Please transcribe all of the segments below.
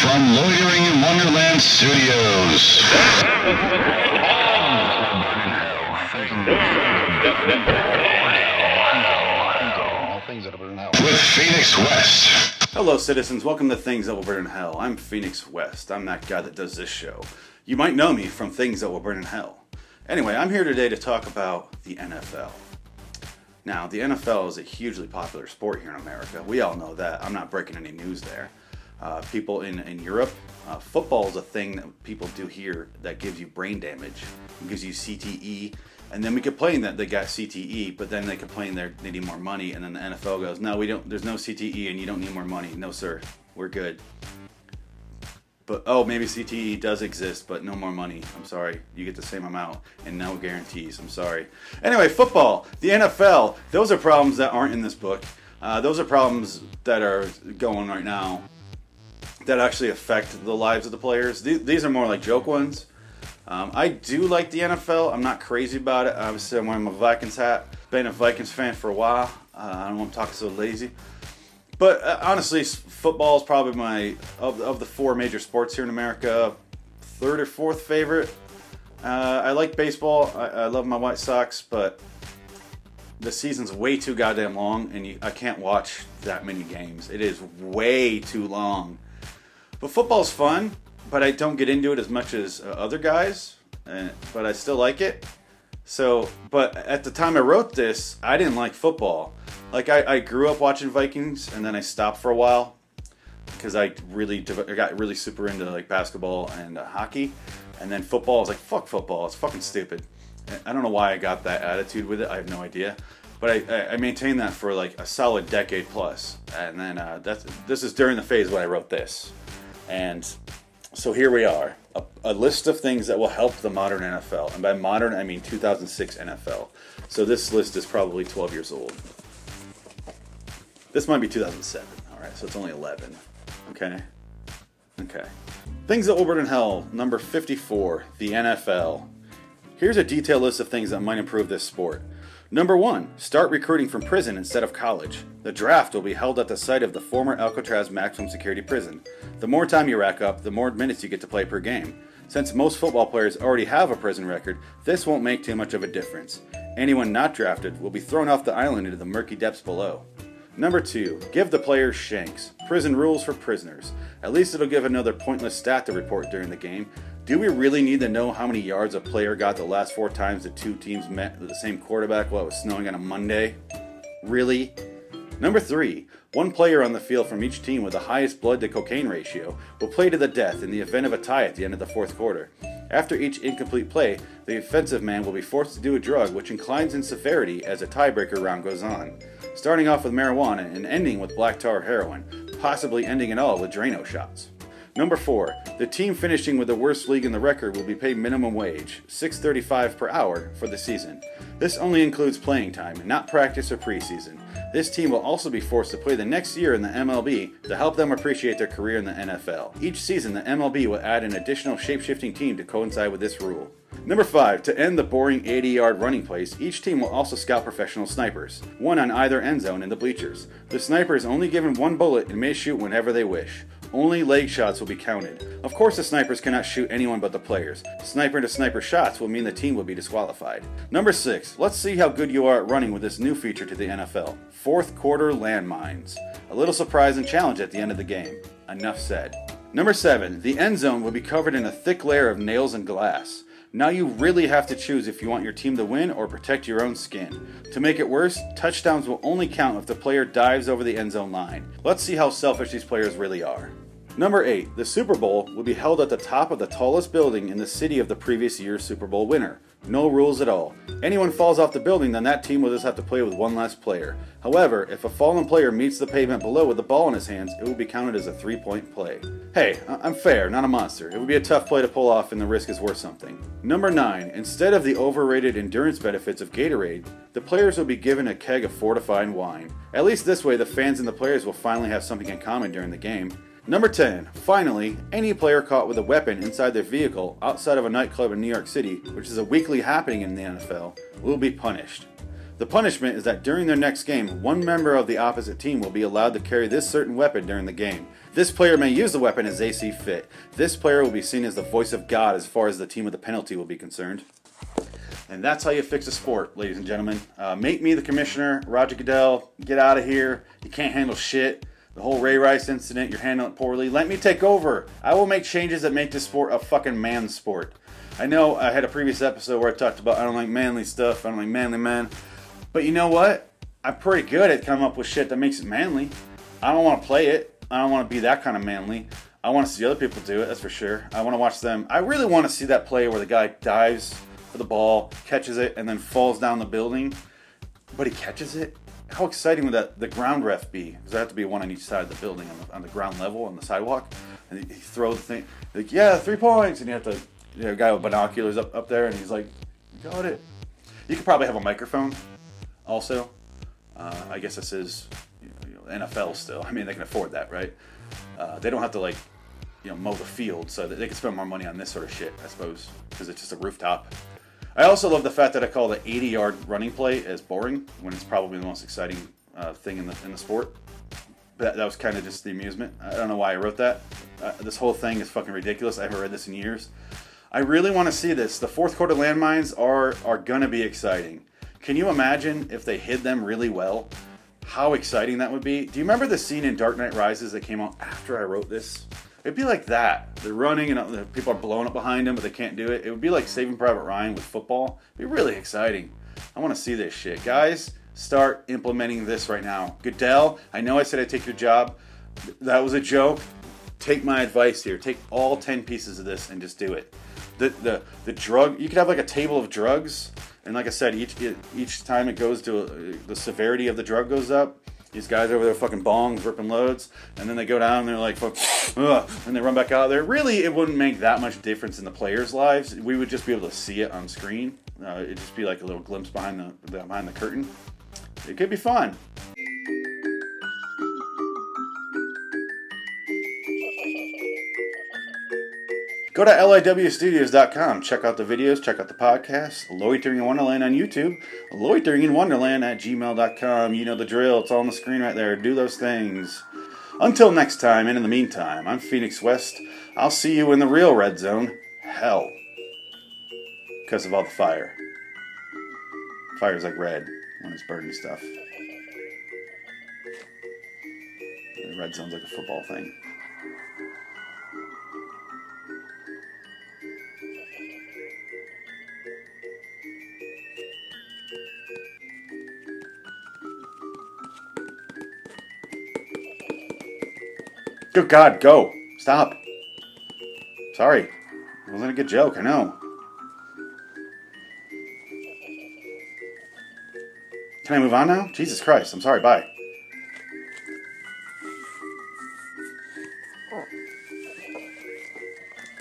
from Loitering in Wonderland Studios. With Phoenix West. Hello, citizens. Welcome to Things That Will Burn in Hell. I'm Phoenix West. I'm that guy that does this show. You might know me from Things That Will Burn in Hell. Anyway, I'm here today to talk about the NFL. Now, the NFL is a hugely popular sport here in America. We all know that. I'm not breaking any news there. Uh, people in, in Europe, uh, football is a thing that people do here that gives you brain damage, it gives you CTE, and then we complain that they got CTE, but then they complain they're, they need more money, and then the NFL goes, no, we don't. There's no CTE, and you don't need more money. No, sir, we're good. But oh, maybe CTE does exist, but no more money. I'm sorry, you get the same amount and no guarantees. I'm sorry. Anyway, football, the NFL. Those are problems that aren't in this book. Uh, those are problems that are going right now that actually affect the lives of the players. These, are more like joke ones. Um, I do like the NFL. I'm not crazy about it. Obviously, I'm wearing my Vikings hat. Been a Vikings fan for a while. Uh, I don't want to talk so lazy. But uh, honestly, football is probably my of, of the four major sports here in America, third or fourth favorite. Uh, I like baseball. I, I, love my White Sox, but the season's way too goddamn long, and you, I can't watch that many games. It is way too long. But football's fun but I don't get into it as much as uh, other guys. Uh, but I still like it. So, but at the time I wrote this, I didn't like football. Like I, I grew up watching Vikings, and then I stopped for a while because I really got really super into like basketball and uh, hockey, and then football. I was like, fuck football, it's fucking stupid. I don't know why I got that attitude with it. I have no idea, but I, I maintained that for like a solid decade plus, and then uh, that's this is during the phase when I wrote this, and so here we are a, a, list of things that will help the modern NFL. And by modern, I mean 2006 NFL. So this list is probably 12 years old. This might be 2007. All right, so it's only 11. Okay. Okay. Things that will burn in hell. Number 54, the NFL. Here's a detailed list of things that might improve this sport. Number one, start recruiting from prison instead of college. The draft will be held at the site of the former Alcatraz maximum security prison. The more time you rack up, the more minutes you get to play per game. Since most football players already have a prison record, this won't make too much of a difference. Anyone not drafted will be thrown off the island into the murky depths below. Number 2. Give the players shanks. Prison rules for prisoners. At least it'll give another pointless stat to report during the game. Do we really need to know how many yards a player got the last four times the two teams met with the same quarterback while it was snowing on a Monday? Really? Number three, one player on the field from each team with the highest blood to cocaine ratio will play to the death in the event of a tie at the end of the fourth quarter. After each incomplete play, the offensive man will be forced to do a drug which inclines in severity as a tiebreaker round goes on, starting off with marijuana and ending with black tar heroin, possibly ending it all with Drano shots. Number 4. The team finishing with the worst league in the record will be paid minimum wage, 6.35 per hour, for the season. This only includes playing time, not practice or preseason. This team will also be forced to play the next year in the MLB to help them appreciate their career in the NFL. Each season, the MLB will add an additional shape-shifting team to coincide with this rule. Number 5. To end the boring 80 yard running plays, each team will also scout professional snipers, one on either end zone in the bleachers. The sniper is only given one bullet and may shoot whenever they wish. Only leg shots will be counted. Of course, the snipers cannot shoot anyone but the players. Sniper to sniper shots will mean the team will be disqualified. Number 6. Let's see how good you are at running with this new feature to the NFL fourth quarter landmines. A little surprise and challenge at the end of the game. Enough said. Number 7. The end zone will be covered in a thick layer of nails and glass. Now you really have to choose if you want your team to win or protect your own skin. To make it worse, touchdowns will only count if the player dives over the end zone line. Let's see how selfish these players really are. Number 8. The Super Bowl will be held at the top of the tallest building in the city of the previous year's Super Bowl winner. No rules at all. Anyone falls off the building, then that team will just have to play with one less player. However, if a fallen player meets the pavement below with the ball in his hands, it will be counted as a three point play. Hey, I'm fair, not a monster. It would be a tough play to pull off, and the risk is worth something. Number 9. Instead of the overrated endurance benefits of Gatorade, the players will be given a keg of fortified wine. At least this way, the fans and the players will finally have something in common during the game. Number 10. Finally, any player caught with a weapon inside their vehicle outside of a nightclub in New York City, which is a weekly happening in the NFL, will be punished. The punishment is that during their next game, one member of the opposite team will be allowed to carry this certain weapon during the game. This player may use the weapon as they see fit. This player will be seen as the voice of God as far as the team with the penalty will be concerned. And that's how you fix a sport, ladies and gentlemen. Uh, make me the commissioner, Roger Goodell. Get out of here. You can't handle shit. The whole Ray Rice incident, you're handling it poorly. Let me take over. I will make changes that make this sport a fucking man sport. I know I had a previous episode where I talked about I don't like manly stuff, I don't like manly men. But you know what? I'm pretty good at coming up with shit that makes it manly. I don't want to play it. I don't want to be that kind of manly. I want to see other people do it, that's for sure. I want to watch them. I really want to see that play where the guy dives for the ball, catches it, and then falls down the building, but he catches it. How exciting would that the ground ref be? Because there have to be one on each side of the building on the, on the ground level on the sidewalk, and he, throws the thing like yeah three points, and you have to you know, a guy with binoculars up up there, and he's like, got it. You could probably have a microphone, also. Uh, I guess this is you know, NFL still. I mean, they can afford that, right? Uh, they don't have to like you know mow the field, so they can spend more money on this sort of shit, I suppose, because it's just a rooftop. I also love the fact that I call the 80-yard running play as boring when it's probably the most exciting uh, thing in the in the sport. That, that was kind of just the amusement. I don't know why I wrote that. Uh, this whole thing is fucking ridiculous. I haven't read this in years. I really want to see this. The fourth quarter landmines are are gonna be exciting. Can you imagine if they hid them really well? How exciting that would be. Do you remember the scene in Dark Knight Rises that came out after I wrote this? It'd be like that. They're running and people are blowing up behind them, but they can't do it. It would be like Saving Private Ryan with football. It'd be really exciting. I want to see this shit. Guys, start implementing this right now. Goodell, I know I said I'd take your job. That was a joke. Take my advice here. Take all 10 pieces of this and just do it. The, the, the drug, you could have like a table of drugs. And like I said, each each time it goes to uh, the severity of the drug goes up. These guys over there fucking bongs, ripping loads, and then they go down and they're like, ugh, and they run back out there. Really, it wouldn't make that much difference in the players' lives. We would just be able to see it on screen. Uh, it'd just be like a little glimpse behind the behind the curtain. It could be fun. Go to liwstudios.com. Check out the videos, check out the podcast. Loitering in Wonderland on YouTube. Loitering in Wonderland at gmail.com. You know the drill. It's all on the screen right there. Do those things. Until next time, and in the meantime, I'm Phoenix West. I'll see you in the real red zone. Hell. Because of all the fire. Fire's like red when it's burning stuff. The red zone's like a football thing. Good God, go. Stop. Sorry. It wasn't a good joke, I know. Can I move on now? Jesus Christ, I'm sorry, bye.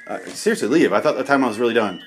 Uh, seriously, leave. I thought the time I was really done.